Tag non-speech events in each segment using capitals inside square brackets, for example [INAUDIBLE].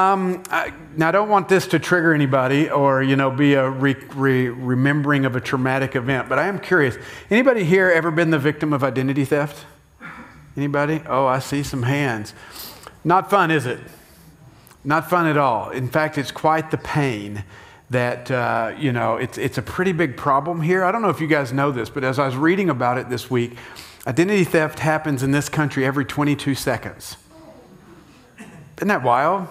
Um, I, now, I don't want this to trigger anybody or, you know, be a re, re, remembering of a traumatic event, but I am curious. Anybody here ever been the victim of identity theft? Anybody? Oh, I see some hands. Not fun, is it? Not fun at all. In fact, it's quite the pain that, uh, you know, it's, it's a pretty big problem here. I don't know if you guys know this, but as I was reading about it this week, identity theft happens in this country every 22 seconds. Isn't that wild?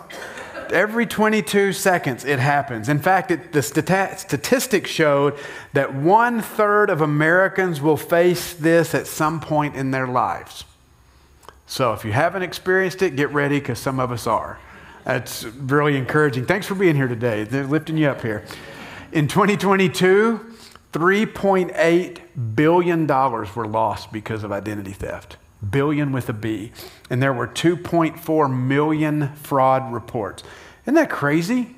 Every 22 seconds it happens. In fact, it, the statistics showed that one third of Americans will face this at some point in their lives. So if you haven't experienced it, get ready because some of us are. That's really encouraging. Thanks for being here today. They're lifting you up here. In 2022, $3.8 billion were lost because of identity theft. Billion with a B. And there were 2.4 million fraud reports. Isn't that crazy?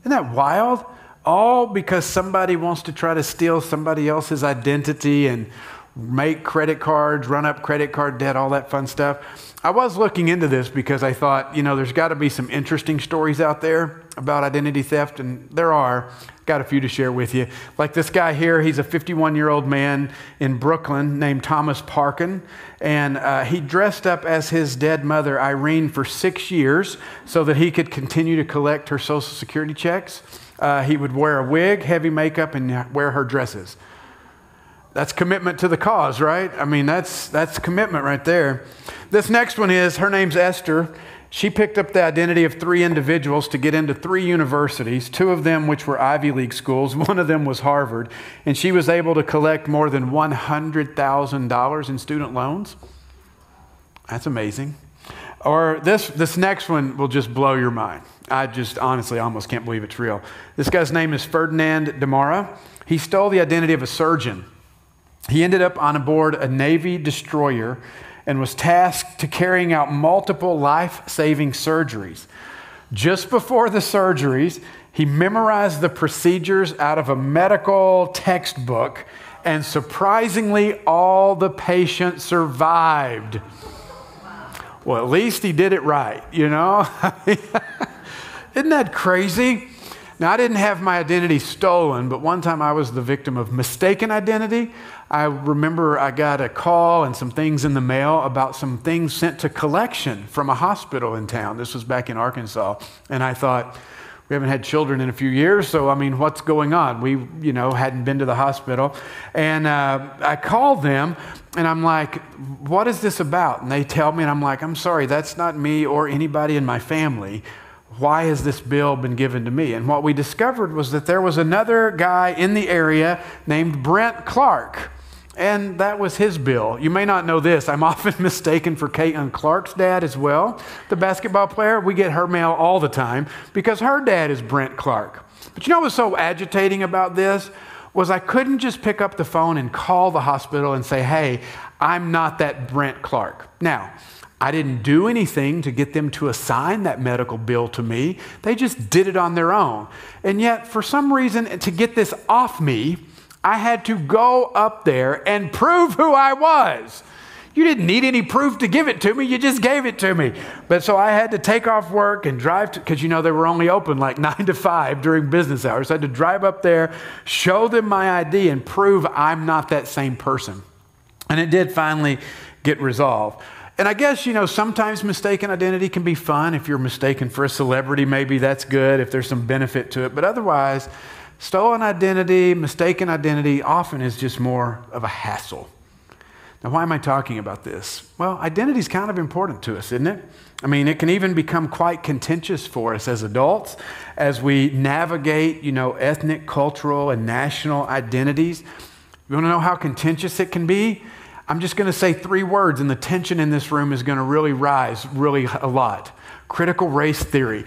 Isn't that wild? All because somebody wants to try to steal somebody else's identity and make credit cards, run up credit card debt, all that fun stuff. I was looking into this because I thought, you know, there's got to be some interesting stories out there about identity theft, and there are. Got a few to share with you. Like this guy here, he's a 51 year old man in Brooklyn named Thomas Parkin, and uh, he dressed up as his dead mother, Irene, for six years so that he could continue to collect her Social Security checks. Uh, he would wear a wig, heavy makeup, and wear her dresses. That's commitment to the cause, right? I mean, that's, that's commitment right there. This next one is her name's Esther. She picked up the identity of three individuals to get into three universities, two of them which were Ivy League schools, [LAUGHS] one of them was Harvard, and she was able to collect more than $100,000 in student loans. That's amazing. Or this, this next one will just blow your mind. I just honestly almost can't believe it's real. This guy's name is Ferdinand Demara. He stole the identity of a surgeon. He ended up on board a Navy destroyer and was tasked to carrying out multiple life saving surgeries. Just before the surgeries, he memorized the procedures out of a medical textbook, and surprisingly, all the patients survived. Well, at least he did it right, you know? [LAUGHS] Isn't that crazy? Now, I didn't have my identity stolen, but one time I was the victim of mistaken identity. I remember I got a call and some things in the mail about some things sent to collection from a hospital in town. This was back in Arkansas. And I thought, we haven't had children in a few years, so I mean, what's going on? We, you know, hadn't been to the hospital. And uh, I called them and I'm like, what is this about? And they tell me, and I'm like, I'm sorry, that's not me or anybody in my family why has this bill been given to me? And what we discovered was that there was another guy in the area named Brent Clark. And that was his bill. You may not know this. I'm [LAUGHS] often mistaken for Caitlin Clark's dad as well, the basketball player. We get her mail all the time because her dad is Brent Clark. But you know what's so agitating about this? Was I couldn't just pick up the phone and call the hospital and say, hey, I'm not that Brent Clark. Now, I didn't do anything to get them to assign that medical bill to me. They just did it on their own. And yet, for some reason, to get this off me, I had to go up there and prove who I was. You didn't need any proof to give it to me, you just gave it to me. But so I had to take off work and drive to, because you know they were only open like [LAUGHS] nine to five during business hours. I had to drive up there, show them my ID, and prove I'm not that same person. And it did finally get resolved. And I guess, you know, sometimes mistaken identity can be fun. If you're mistaken for a celebrity, maybe that's good if there's some benefit to it. But otherwise, stolen identity, mistaken identity often is just more of a hassle. Now, why am I talking about this? Well, identity is kind of important to us, isn't it? I mean, it can even become quite contentious for us as adults as we navigate, you know, ethnic, cultural, and national identities. You want to know how contentious it can be? I'm just going to say three words, and the tension in this room is going to really rise really a lot. Critical race theory.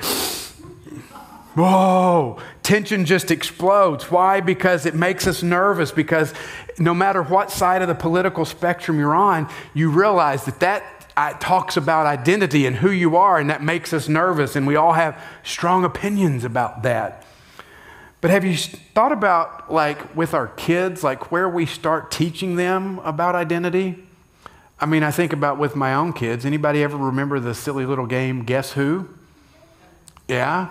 Whoa, tension just explodes. Why? Because it makes us nervous. Because no matter what side of the political spectrum you're on, you realize that that uh, talks about identity and who you are, and that makes us nervous. And we all have strong opinions about that. But have you thought about, like, with our kids, like where we start teaching them about identity? I mean, I think about with my own kids. Anybody ever remember the silly little game, Guess Who? Yeah?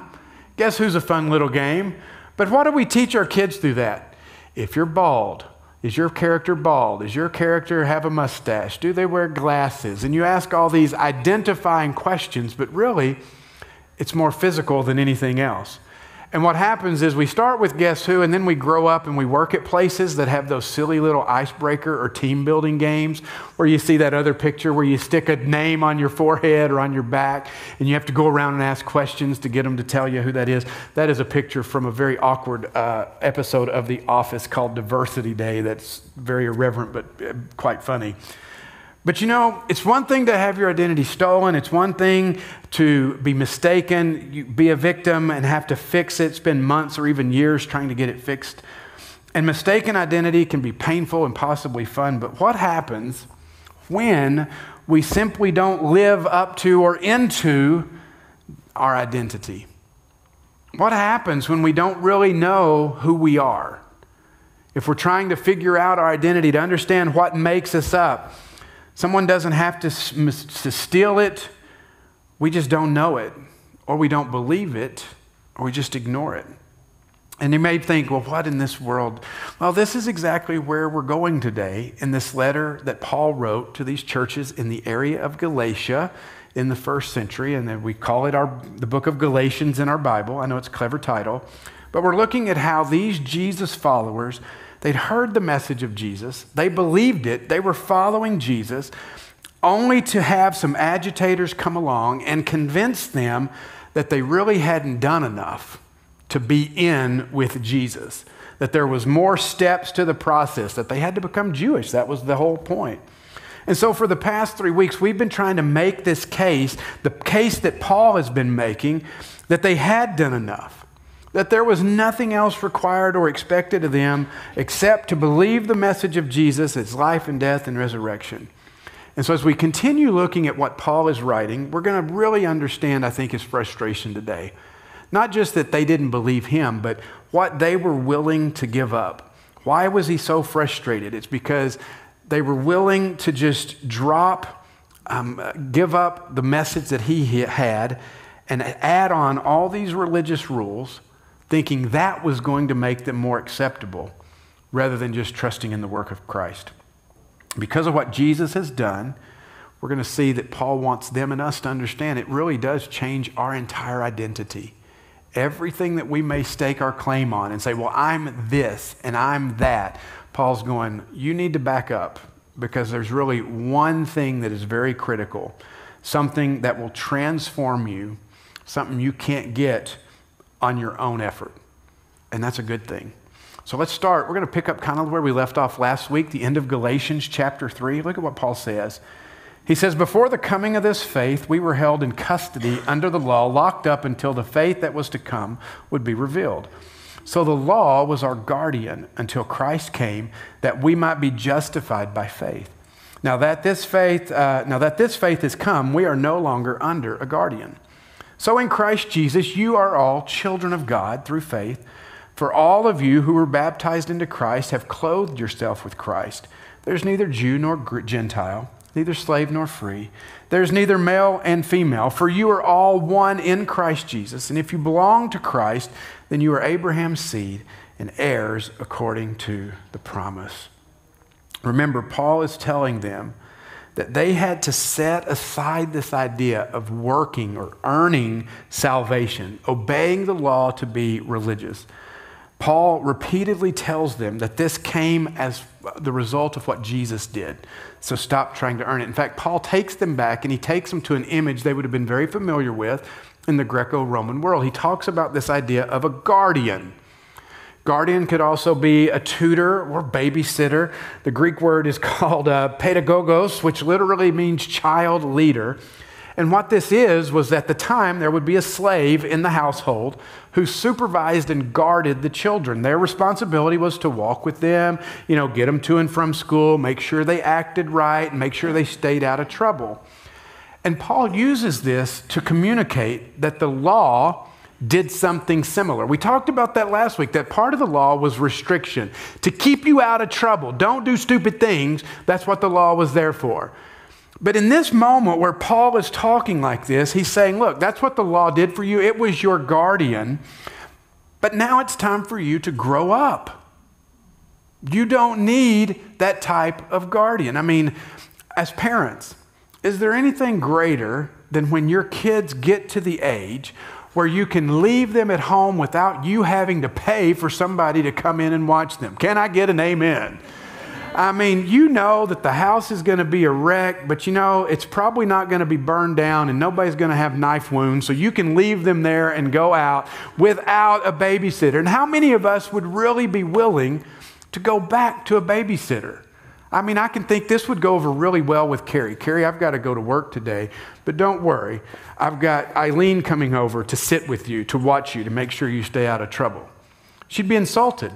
Guess who's a fun little game? But what do we teach our kids through that? If you're bald, is your character bald? Does your character have a mustache? Do they wear glasses? And you ask all these identifying questions, but really, it's more physical than anything else. And what happens is we start with guess who, and then we grow up and we work at places that have those silly little icebreaker or team building games where you see that other picture where you stick a name on your forehead or on your back and you have to go around and ask questions to get them to tell you who that is. That is a picture from a very awkward uh, episode of The Office called Diversity Day that's very irreverent but uh, quite funny. But you know, it's one thing to have your identity stolen. It's one thing to be mistaken, be a victim and have to fix it, spend months or even years trying to get it fixed. And mistaken identity can be painful and possibly fun. But what happens when we simply don't live up to or into our identity? What happens when we don't really know who we are? If we're trying to figure out our identity, to understand what makes us up, Someone doesn't have to, to steal it. We just don't know it, or we don't believe it, or we just ignore it. And you may think, well, what in this world? Well, this is exactly where we're going today in this letter that Paul wrote to these churches in the area of Galatia in the first century. And then we call it our, the book of Galatians in our Bible. I know it's a clever title. But we're looking at how these Jesus followers They'd heard the message of Jesus, they believed it, they were following Jesus, only to have some agitators come along and convince them that they really hadn't done enough to be in with Jesus, that there was more steps to the process, that they had to become Jewish. That was the whole point. And so, for the past three weeks, we've been trying to make this case, the case that Paul has been making, that they had done enough that there was nothing else required or expected of them except to believe the message of Jesus, his life and death and resurrection. And so, as we continue looking at what Paul is writing, we're going to really understand, I think, his frustration today. Not just that they didn't believe him, but what they were willing to give up. Why was he so frustrated? It's because they were willing to just drop, um, give up the message that he had, and add on all these religious rules thinking that was going to make them more acceptable rather than just trusting in the work of Christ. Because of what Jesus has done, we're going to see that Paul wants them and us to understand it really does change our entire identity. Everything that we may stake our claim on and say, well, I'm this and I'm that, Paul's going, you need to back up because there's really one thing that is very critical, something that will transform you, something you can't get on your own effort. And that's a good thing. So let's start. We're going to pick up kind of where we left off last week, the end of Galatians chapter 3. Look at what Paul says. He says, Before the coming of this faith, we were held in custody under the law, locked up until the faith that was to come would be revealed. So the law was our guardian until Christ came, that we might be justified by faith. Now that this faith, uh, now that this faith has come, we are no longer under a guardian. So in Christ Jesus, you are all children of God through faith. For all of you who were baptized into Christ have clothed yourself with Christ. There's neither Jew nor Gentile, neither slave nor free. There's neither male and female, for you are all one in Christ Jesus. And if you belong to Christ, then you are Abraham's seed and heirs according to the promise. Remember, Paul is telling them that they had to set aside this idea of working or earning salvation, obeying the law to be religious. Paul repeatedly tells them that this came as the result of what Jesus did. So stop trying to earn it. In fact, Paul takes them back and he takes them to an image they would have been very familiar with in the Greco Roman world. He talks about this idea of a guardian. Guardian could also be a tutor or babysitter. The Greek word is [LAUGHS] called uh, pedagogos, which literally means child leader. And what this is was at the time there would be a slave in the household who supervised and guarded the children. Their responsibility was to walk with them, you know, get them to and from school, make sure they acted right, make sure they stayed out of trouble. And Paul uses this to communicate that the law did something similar. We talked about that last week, that part of the law was restriction to keep you out of trouble. Don't do stupid things. That's what the law was there for. But in this moment where Paul is talking like this, he's saying, Look, that's what the law did for you. It was your guardian. But now it's time for you to grow up. You don't need that type of guardian. I mean, as parents, is there anything greater than when your kids get to the age where you can leave them at home without you having to pay for somebody to come in and watch them? Can I get an amen? I mean, you know that the house is going to be a wreck, but you know it's probably not going to be burned down and nobody's going to have knife wounds, so you can leave them there and go out without a babysitter. And how many of us would really be willing to go back to a babysitter? I mean, I can think this would go over really well with Carrie. Carrie, I've got to go to work today, but don't worry. I've got Eileen coming over to sit with you, to watch you, to make sure you stay out of trouble. She'd be insulted.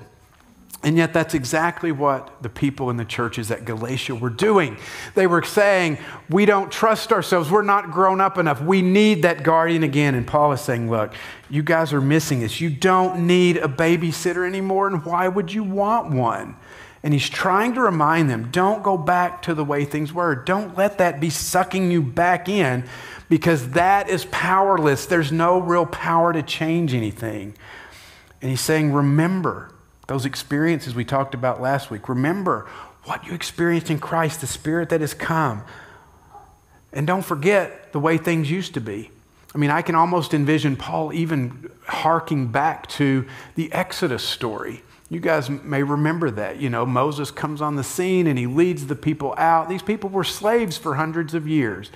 And yet, that's exactly what the people in the churches at Galatia were doing. They were saying, We don't trust ourselves. We're not grown up enough. We need that guardian again. And Paul is saying, Look, you guys are missing this. You don't need a babysitter anymore. And why would you want one? And he's trying to remind them don't go back to the way things were. Don't let that be sucking you back in because that is powerless. There's no real power to change anything. And he's saying, Remember those experiences we talked about last week. Remember what you experienced in Christ, the Spirit that has come. And don't forget the way things used to be. I mean, I can almost envision Paul even harking back to the Exodus story. You guys may remember that. You know, Moses comes on the scene and he leads the people out. These people were slaves for hundreds of years.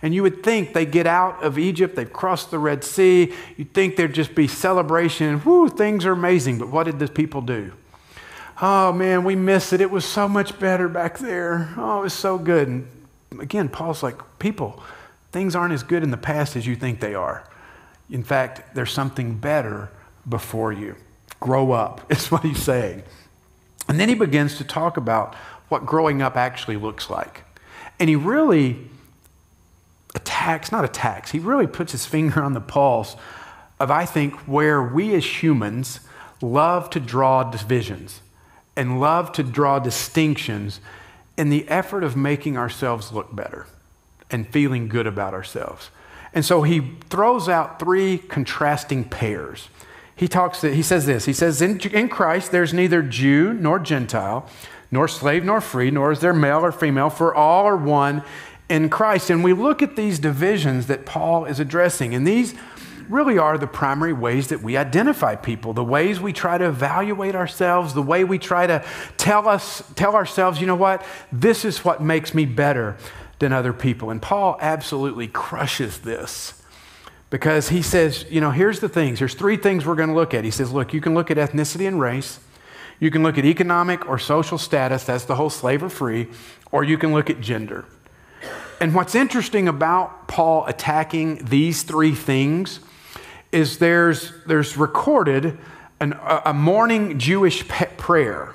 And you would think they get out of Egypt, they've crossed the Red Sea. You'd think there'd just be celebration. Whoo, things are amazing. But what did the people do? Oh man, we miss it. It was so much better back there. Oh, it was so good. And again, Paul's like, people, things aren't as good in the past as you think they are. In fact, there's something better before you. Grow up, [LAUGHS] is what he's saying. And then he begins to talk about what growing up actually looks like. And he really attacks, not attacks, he really puts his finger on the pulse of, I think, where we as humans love to draw divisions and love to draw distinctions in the effort of making ourselves look better and feeling good about ourselves. And so he throws out three contrasting pairs. He talks he says this. He says in, in Christ there's neither Jew nor Gentile, nor slave nor free, nor is there male or female, for all are one in Christ. And we look at these divisions that Paul is addressing, and these really are the primary ways that we identify people, the ways we try to evaluate ourselves, the way we try to tell us tell ourselves, you know what? This is what makes me better than other people. And Paul absolutely crushes this. Because he says, you know, here's the things. There's three things we're going to look at. He says, look, you can look at ethnicity and race. You can look at economic or social status, that's the whole slave or free, or you can look at gender. And what's interesting about Paul attacking these three things is there's, there's recorded an, a morning Jewish prayer.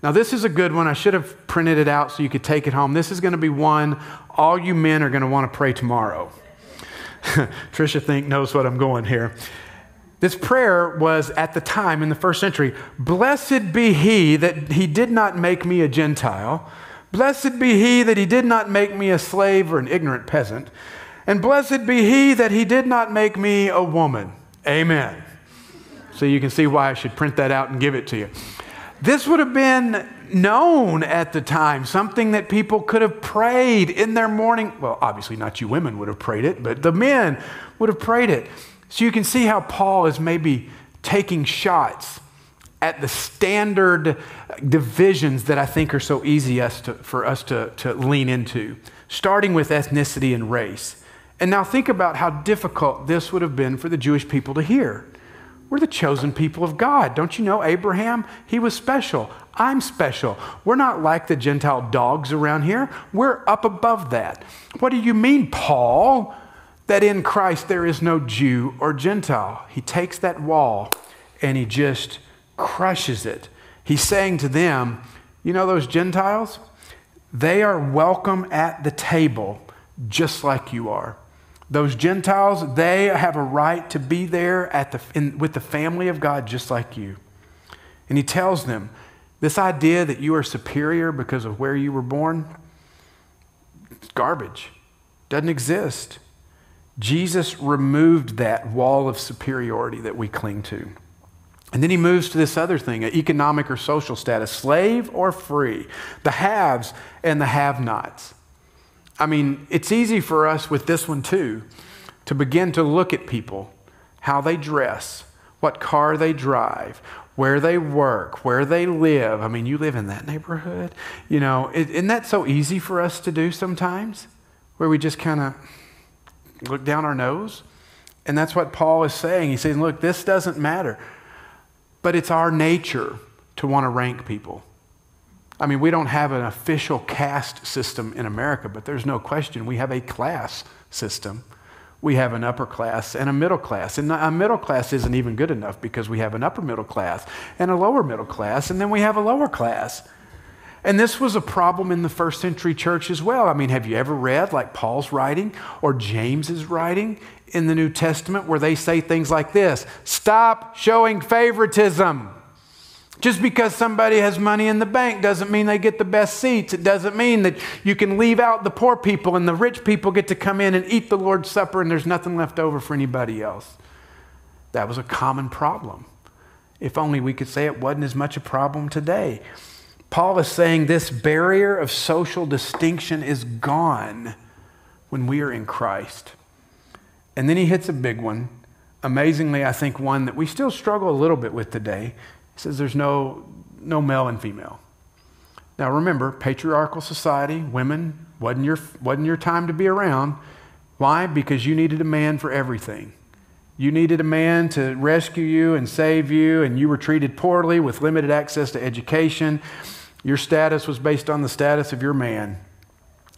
Now, this is a good one. I should have printed it out so you could take it home. This is going to be one all you men are going to want to pray tomorrow. [LAUGHS] Trisha think knows what I'm going here. This prayer was at the time in the first century Blessed be he that he did not make me a Gentile Blessed be he that he did not make me a slave or an ignorant peasant. And blessed be he that he did not make me a woman. Amen. So you can see why I should print that out and give it to you. This would have been known at the time, something that people could have prayed in their morning. Well, obviously, not you women would have prayed it, but the men would have prayed it. So you can see how Paul is maybe taking shots at the standard divisions that I think are so easy us to, for us to, to lean into, starting with ethnicity and race. And now think about how difficult this would have been for the Jewish people to hear. We're the chosen people of God. Don't you know Abraham? He was special. I'm special. We're not like the Gentile dogs around here. We're up above that. What do you mean, Paul, that in Christ there is no Jew or Gentile? He takes that wall and he just crushes it. He's saying to them, You know those Gentiles? They are welcome at the table just like you are. Those Gentiles, they have a right to be there at the, in, with the family of God just like you. And he tells them this idea that you are superior because of where you were born, It's garbage. Doesn't exist. Jesus removed that wall of superiority that we cling to. And then he moves to this other thing economic or social status, slave or free, the haves and the have nots. I mean, it's easy for us with this one too to begin to look at people, how they dress, what car they drive, where they work, where they live. I mean, you live in that neighborhood. You know, isn't that so easy for us to do sometimes? Where we just kind of look down our nose? And that's what Paul is saying. He's saying, look, this doesn't matter. But it's our nature to want to rank people. I mean, we don't have an official caste system in America, but there's no question we have a class system. We have an upper class and a middle class. And a middle class isn't even good enough because we have an upper middle class and a lower middle class, and then we have a lower class. And this was a problem in the first century church as well. I mean, have you ever read like Paul's writing or James's writing in the New Testament where they say things like this Stop showing favoritism. Just because somebody has money in the bank doesn't mean they get the best seats. It doesn't mean that you can leave out the poor people and the rich people get to come in and eat the Lord's Supper and there's nothing left over for anybody else. That was a common problem. If only we could say it wasn't as much a problem today. Paul is saying this barrier of social distinction is gone when we are in Christ. And then he hits a big one. Amazingly, I think one that we still struggle a little bit with today. He says there's no, no male and female. Now remember, patriarchal society, women, wasn't your, wasn't your time to be around. Why? Because you needed a man for everything. You needed a man to rescue you and save you, and you were treated poorly with limited access to education. Your status was based on the status of your man.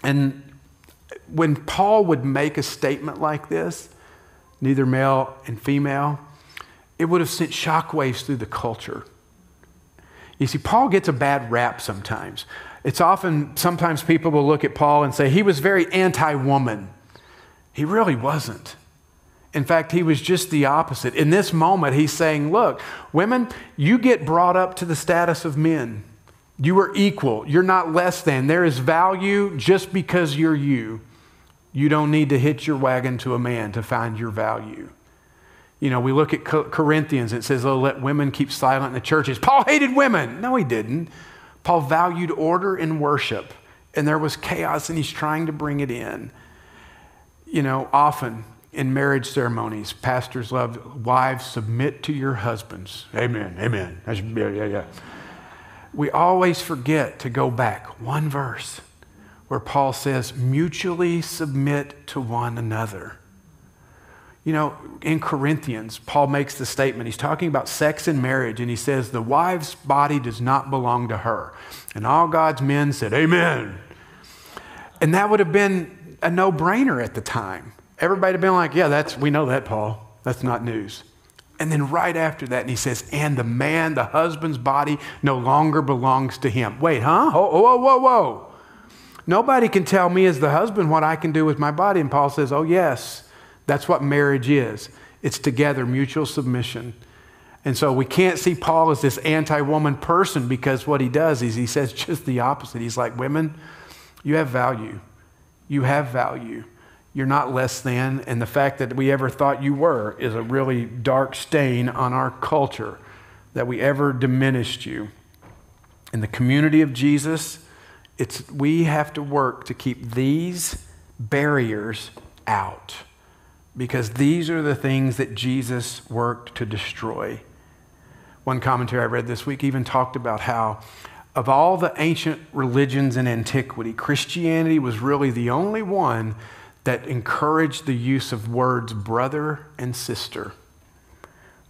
And when Paul would make a statement like this, neither male and female, it would have sent shockwaves through the culture. You see, Paul gets a bad rap sometimes. It's often, sometimes people will look at Paul and say, he was very anti woman. He really wasn't. In fact, he was just the opposite. In this moment, he's saying, Look, women, you get brought up to the status of men. You are equal. You're not less than. There is value just because you're you. You don't need to hitch your wagon to a man to find your value. You know, we look at Corinthians, it says, oh, let women keep silent in the churches. Paul hated women. No, he didn't. Paul valued order in worship, and there was chaos, and he's trying to bring it in. You know, often in marriage ceremonies, pastors love wives submit to your husbands. Amen. Amen. yeah, yeah, yeah we always forget to go back one verse where Paul says, mutually submit to one another. You know, in Corinthians, Paul makes the statement. He's talking about sex and marriage, and he says, The wife's body does not belong to her. And all God's men said, Amen. And that would have been a no brainer at the time. Everybody would have been like, Yeah, that's, we know that, Paul. That's not news. And then right after that, and he says, and the man, the husband's body, no longer belongs to him. Wait, huh? Oh, whoa, whoa, whoa. Nobody can tell me as the husband what I can do with my body. And Paul says, oh, yes, that's what marriage is. It's together, mutual submission. And so we can't see Paul as this anti woman person because what he does is he says just the opposite. He's like, women, you have value. You have value you're not less than, and the fact that we ever thought you were is a really dark stain on our culture that we ever diminished you. In the community of Jesus, it's, we have to work to keep these barriers out because these are the things that Jesus worked to destroy. One commentary I read this week even talked about how, of all the ancient religions in antiquity, Christianity was really the only one that encouraged the use of words brother and sister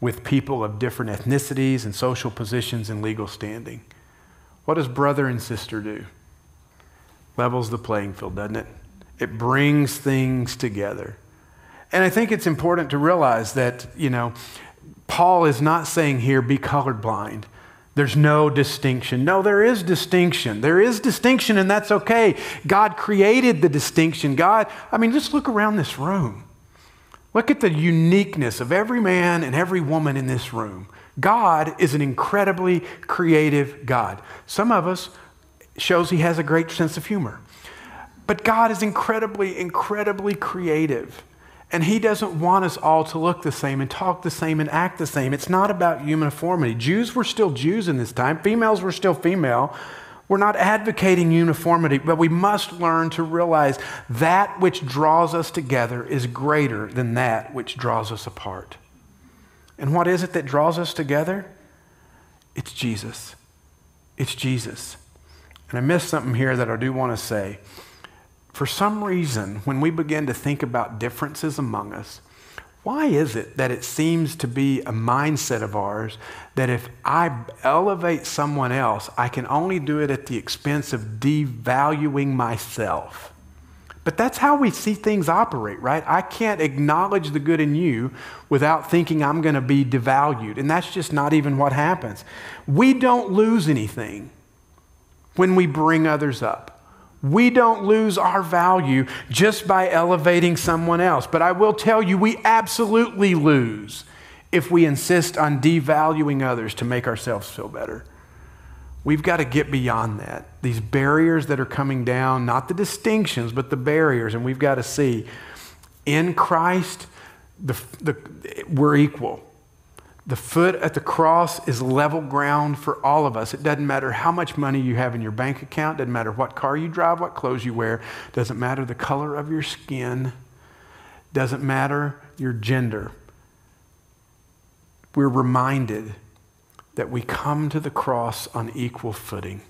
with people of different ethnicities and social positions and legal standing. What does brother and sister do? Levels the playing field, doesn't it? It brings things together. And I think it's important to realize that, you know, Paul is not saying here be colorblind. There's no distinction. No, there is distinction. There is distinction, and that's okay. God created the distinction. God, I mean, just look around this room. Look at the uniqueness of every man and every woman in this room. God is an incredibly creative God. Some of us shows he has a great sense of humor. But God is incredibly, incredibly creative. And He doesn't want us all to look the same and talk the same and act the same. It's not about uniformity. Jews were still Jews in this time, females were still female. We're not advocating uniformity, but we must learn to realize that which draws us together is greater than that which draws us apart. And what is it that draws us together? It's Jesus. It's Jesus. And I missed something here that I do want to say. For some reason, when we begin to think about differences among us, why is it that it seems to be a mindset of ours that if I elevate someone else, I can only do it at the expense of devaluing myself? But that's how we see things operate, right? I can't acknowledge the good in you without thinking I'm going to be devalued. And that's just not even what happens. We don't lose anything when we bring others up. We don't lose our value just by elevating someone else. But I will tell you, we absolutely lose if we insist on devaluing others to make ourselves feel better. We've got to get beyond that. These barriers that are coming down, not the distinctions, but the barriers. And we've got to see in Christ, the, the, we're equal. The foot at the cross is level ground for all of us. It doesn't matter how much money you have in your bank account, doesn't matter what car you drive, what clothes you wear, doesn't matter the color of your skin, doesn't matter your gender. We're reminded that we come to the cross on equal footing.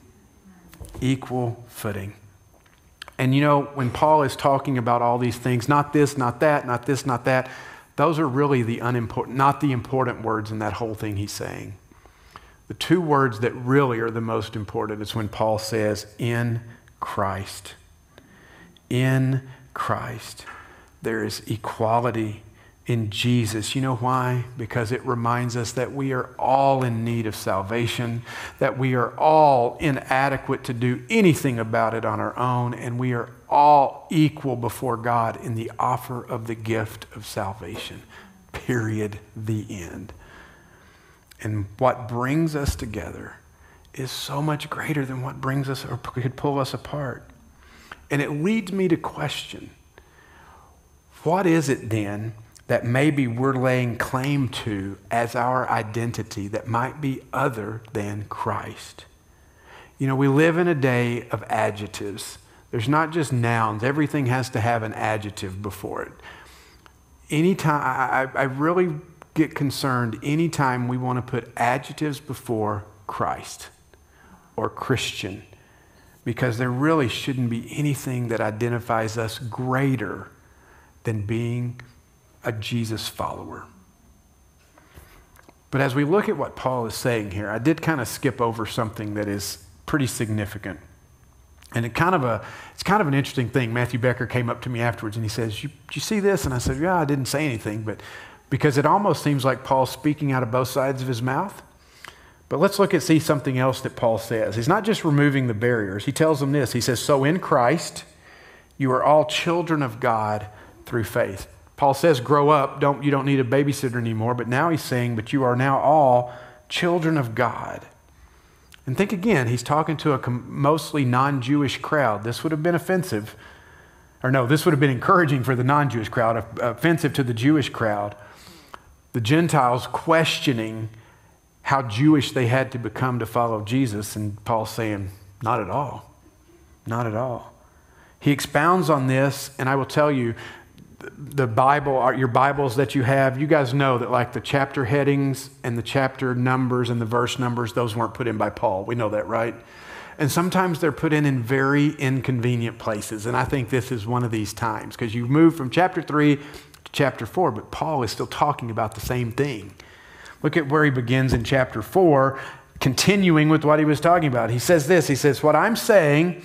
Equal footing. And you know, when Paul is talking about all these things, not this, not that, not this, not that, those are really the unimportant, not the important words in that whole thing he's saying. The two words that really are the most important is when Paul says, in Christ. In Christ. There is equality in Jesus. You know why? Because it reminds us that we are all in need of salvation, that we are all inadequate to do anything about it on our own, and we are all equal before God in the offer of the gift of salvation. Period. The end. And what brings us together is so much greater than what brings us or could pull us apart. And it leads me to question what is it then? that maybe we're laying claim to as our identity that might be other than Christ. You know, we live in a day of adjectives. There's not just nouns, everything has to have an adjective before it. Anytime, I, I really get concerned anytime we want to put adjectives before Christ or Christian, because there really shouldn't be anything that identifies us greater than being a Jesus follower. But as we look at what Paul is saying here, I did kind of skip over something that is pretty significant. And it kind of a, it's kind of an interesting thing. Matthew Becker came up to me afterwards and he says, you, you see this? And I said, Yeah, I didn't say anything, but because it almost seems like Paul's speaking out of both sides of his mouth. But let's look at see something else that Paul says. He's not just removing the barriers. He tells them this. He says, So in Christ, you are all children of God through faith. Paul says, grow up, don't, you don't need a babysitter anymore. But now he's saying, but you are now all children of God. And think again, he's talking to a mostly non Jewish crowd. This would have been offensive. Or no, this would have been encouraging for the non Jewish crowd, offensive to the Jewish crowd. The Gentiles questioning how Jewish they had to become to follow Jesus. And Paul's saying, not at all. Not at all. He expounds on this, and I will tell you, the Bible, your Bibles that you have, you guys know that like the chapter headings and the chapter numbers and the verse numbers, those weren't put in by Paul. We know that, right? And sometimes they're put in in very inconvenient places. And I think this is one of these times because you move from chapter 3 to chapter 4, but Paul is still talking about the same thing. Look at where he begins in chapter 4, continuing with what he was talking about. He says this He says, What I'm saying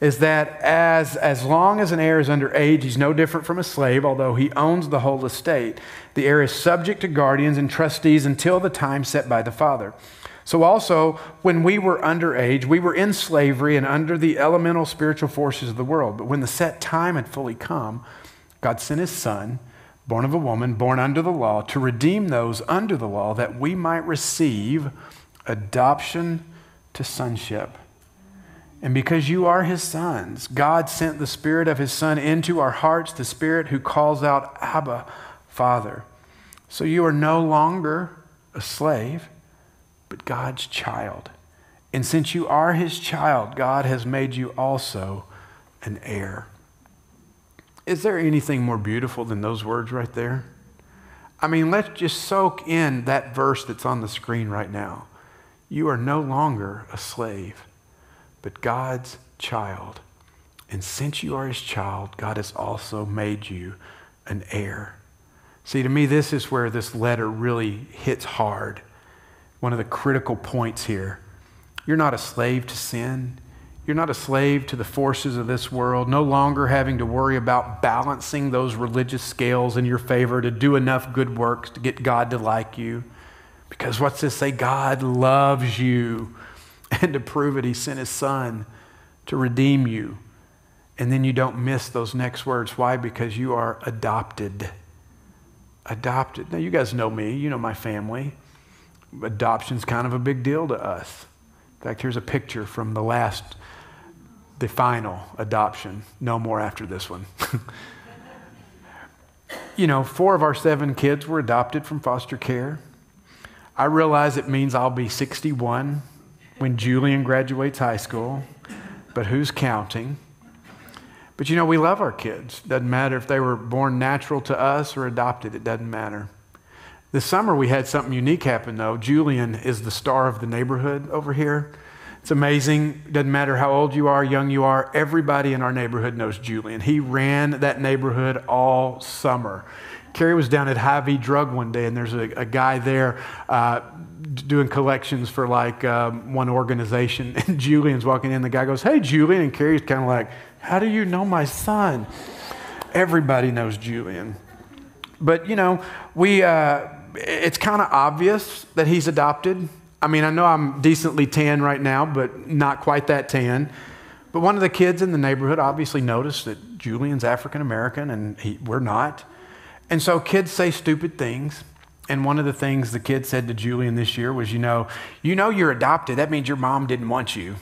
is that as, as long as an heir is under age, he's no different from a slave, although he owns the whole estate. The heir is subject to guardians and trustees until the time set by the father. So, also, when we were under age, we were in slavery and under the elemental spiritual forces of the world. But when the set time had fully come, God sent his son, born of a woman, born under the law, to redeem those under the law, that we might receive adoption to sonship. And because you are his sons, God sent the Spirit of his Son into our hearts, the Spirit who calls out, Abba, Father. So you are no longer a slave, but God's child. And since you are his child, God has made you also an heir. Is there anything more beautiful than those words right there? I mean, let's just soak in that verse that's on the screen right now. You are no longer a slave, but God's child. And since you are his child, God has also made you an heir. See, to me, this is where this letter really hits hard. One of the critical points here. You're not a slave to sin. You're not a slave to the forces of this world, no longer having to worry about balancing those religious scales in your favor to do enough good works to get God to like you. Because what's this say? God loves you. And to prove it, He sent His Son to redeem you. And then you don't miss those next words. Why? Because you are adopted. Adopted. Now, you guys know me, you know my family. Adoption's kind of a big deal to us. In fact, here's a picture from the last, the final adoption. No more after this one. [LAUGHS] you know, four of our seven kids were adopted from foster care. I realize it means I'll be 61 when Julian graduates high school, but who's counting? But you know, we love our kids. Doesn't matter if they were born natural to us or adopted, it doesn't matter. This summer we had something unique happen though. Julian is the star of the neighborhood over here. It's amazing. Doesn't matter how old you are, young you are, everybody in our neighborhood knows Julian. He ran that neighborhood all summer. Carrie was down at Hy-Vee Drug one day, and there's a, a guy there uh, doing collections for like um, one organization. [LAUGHS] And Julian's walking in. The guy goes, "Hey, Julian," and Carrie's kind of like, "How do you know my son?" Everybody knows Julian, but you know, we. Uh, it's kind of obvious that he's adopted. I mean, I know I'm decently tan right now, but not quite that tan. But one of the kids in the neighborhood obviously noticed that Julian's African American and he, we're not. And so kids say stupid things. And one of the things the kid said to Julian this year was, you know, you know you're adopted. That means your mom didn't want you.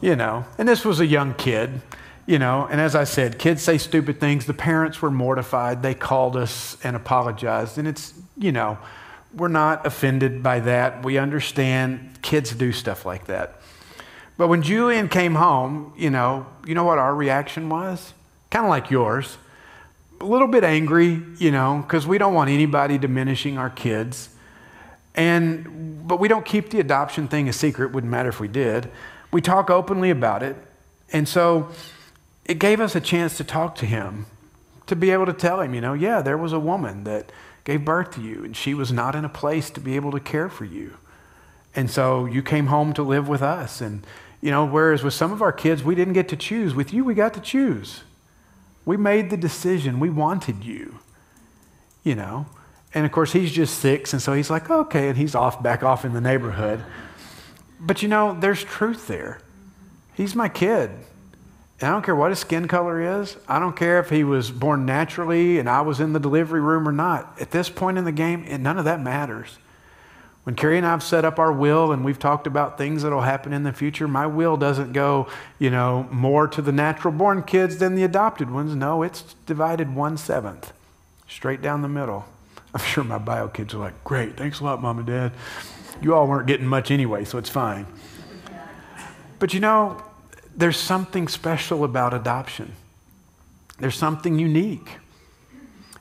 You know, and this was a young kid, you know, and as I said, kids say stupid things. The parents were mortified. They called us and apologized. And it's, you know, we're not offended by that. We understand kids do stuff like that. But when Julian came home, you know, you know what our reaction was? Kind of like yours a little bit angry, you know, because we don't want anybody diminishing our kids. And, but we don't keep the adoption thing a secret. Wouldn't matter if we did. We talk openly about it. And so it gave us a chance to talk to him, to be able to tell him, you know, yeah, there was a woman that gave birth to you, and she was not in a place to be able to care for you. And so you came home to live with us. And, you know, whereas with some of our kids, we didn't get to choose. With you, we got to choose. We made the decision. We wanted you, you know. And of course, he's just six, and so he's like, okay, and he's off back off in the neighborhood. But you know, there's truth there. He's my kid. And I don't care what his skin color is. I don't care if he was born naturally and I was in the delivery room or not. At this point in the game, none of that matters. When Carrie and I have set up our will and we've talked about things that will happen in the future, my will doesn't go, you know, more to the natural born kids than the adopted ones. No, it's divided one seventh, straight down the middle. [LAUGHS] I'm sure my bio kids are like, great, thanks a lot, mom and dad. You all weren't getting much anyway, so it's fine. But you know, there's something special about adoption. There's something unique.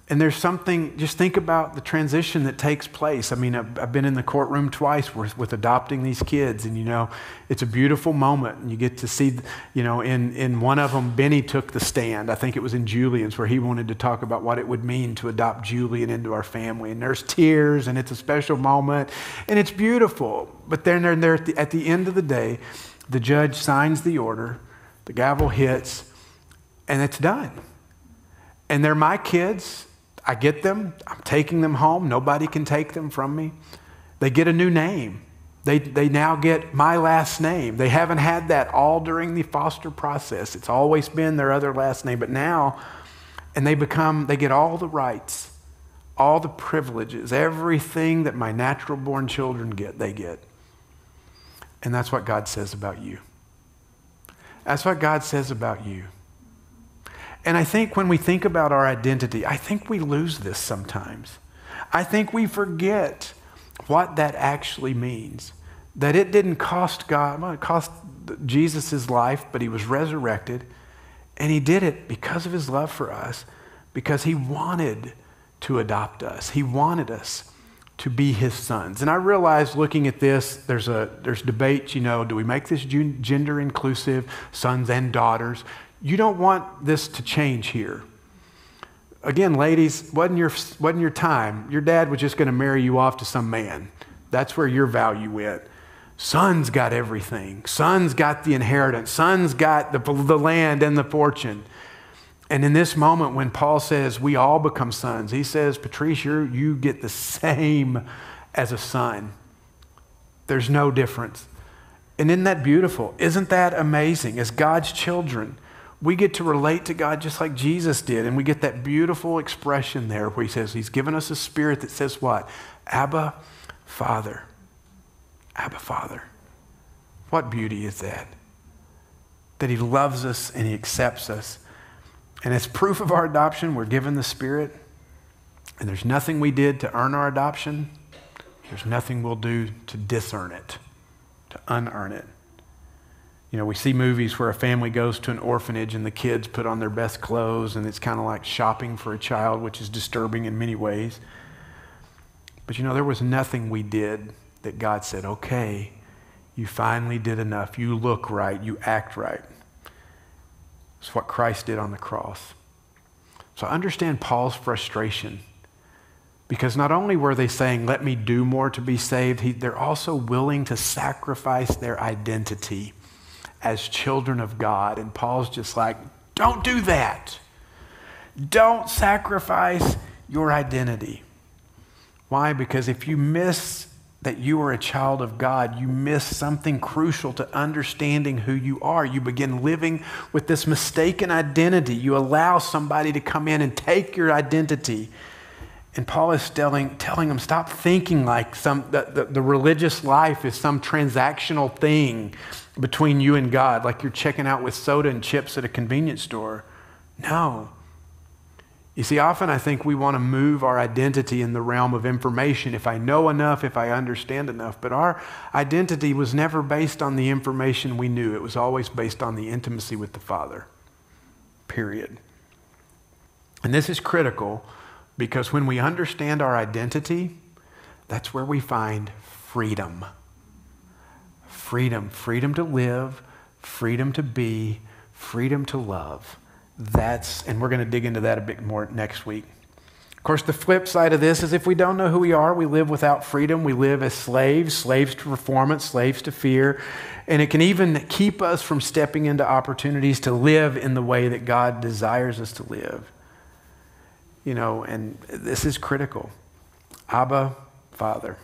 And there's something, just think about the transition that takes place. I mean, I've, I've, been in the courtroom twice with, with adopting these kids, and you know, it's a beautiful moment. And you get to see, you know, in, in one of them, Benny took the stand. I think it was in Julian's where he wanted to talk about what it would mean to adopt Julian into our family. And there's tears, and it's a special moment, and it's beautiful. But then they're, they're at, the, at the end of the day, the judge signs the order, the gavel hits, and it's done. And they're my kids I get them, I'm taking them home, nobody can take them from me. They get a new name. They, they now get my last name. They haven't had that all during the foster process. It's always been their other last name, but now, and they become, they get all the rights, all the privileges, everything that my natural born children get, they get. And that's what God says about you. That's what God says about you. And I think when we think about our identity, I think we lose this sometimes. I think we forget what that actually means. That it didn't cost God, well, it cost Jesus his life, but he was resurrected. And he did it because of his love for us, because he wanted to adopt us. He wanted us to be his sons. And I realize looking at this, there's a there's debate, you know, do we make this gender inclusive, sons and daughters? You don't want this to change here. Again, ladies, wasn't your wasn't your time. Your dad was just going to marry you off to some man. That's where your value went. Sons got everything. Sons got the inheritance. Sons got the, the land and the fortune. And in this moment, when Paul says we all become sons, he says, Patrice, you get the same as a son. There's no difference. And isn't that beautiful? Isn't that amazing? As God's children, we get to relate to God just like Jesus did. And we get that beautiful expression there where he says, He's given us a spirit that says what? Abba, Father. Abba, Father. What beauty is that? That He loves us and He accepts us. And as proof of our adoption, we're given the Spirit. And there's nothing we did to earn our adoption. There's nothing we'll do to disearn it, to unearn it. You know, we see movies where a family goes to an orphanage and the kids put on their best clothes, and it's kind of like shopping for a child, which is disturbing in many ways. But you know, there was nothing we did that God said, okay, you finally did enough. You look right. You act right. It's what Christ did on the cross. So I understand Paul's frustration because not only were they saying, let me do more to be saved, he, they're also willing to sacrifice their identity as children of God. And Paul's just like, don't do that. Don't sacrifice your identity. Why? Because if you miss that you are a child of God, you miss something crucial to understanding who you are. You begin living with this mistaken identity. You allow somebody to come in and take your identity. And Paul is telling, telling them, stop thinking like some, the, the, the religious life is some transactional thing between you and God, like you're checking out with soda and chips at a convenience store. No. You see, often I think we want to move our identity in the realm of information. If I know enough, if I understand enough. But our identity was never based on the information we knew, it was always based on the intimacy with the Father. Period. And this is critical because when we understand our identity, that's where we find freedom. Freedom. Freedom to live, freedom to be, freedom to love. That's, and we're going to dig into that a bit more next week. Of course, the flip side of this is if we don't know who we are, we live without freedom. We live as slaves, slaves to performance, slaves to fear. And it can even keep us from stepping into opportunities to live in the way that God desires us to live. You know, and this is critical. Abba, Father.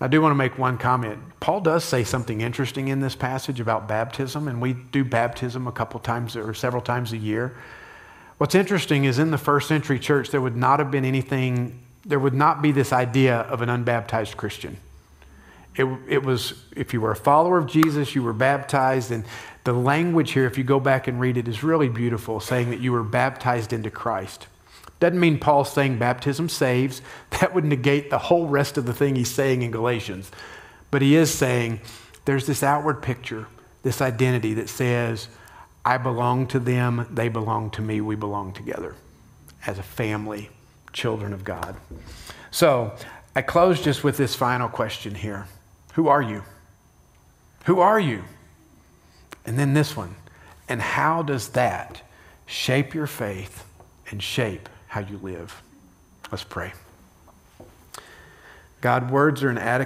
I do want to make one comment. Paul does say something interesting in this passage about baptism, and we do baptism a couple times or several times a year. What's interesting is in the first century church, there would not have been anything, there would not be this idea of an unbaptized Christian. It, it was, if you were a follower of Jesus, you were baptized, and the language here, if you go back and read it, is really beautiful, saying that you were baptized into Christ. Doesn't mean Paul's saying baptism saves. That would negate the whole rest of the thing he's saying in Galatians. But he is saying there's this outward picture, this identity that says, I belong to them, they belong to me, we belong together as a family, children of God. So I close just with this final question here Who are you? Who are you? And then this one. And how does that shape your faith and shape how you live. Let's pray. God, words are an adequate.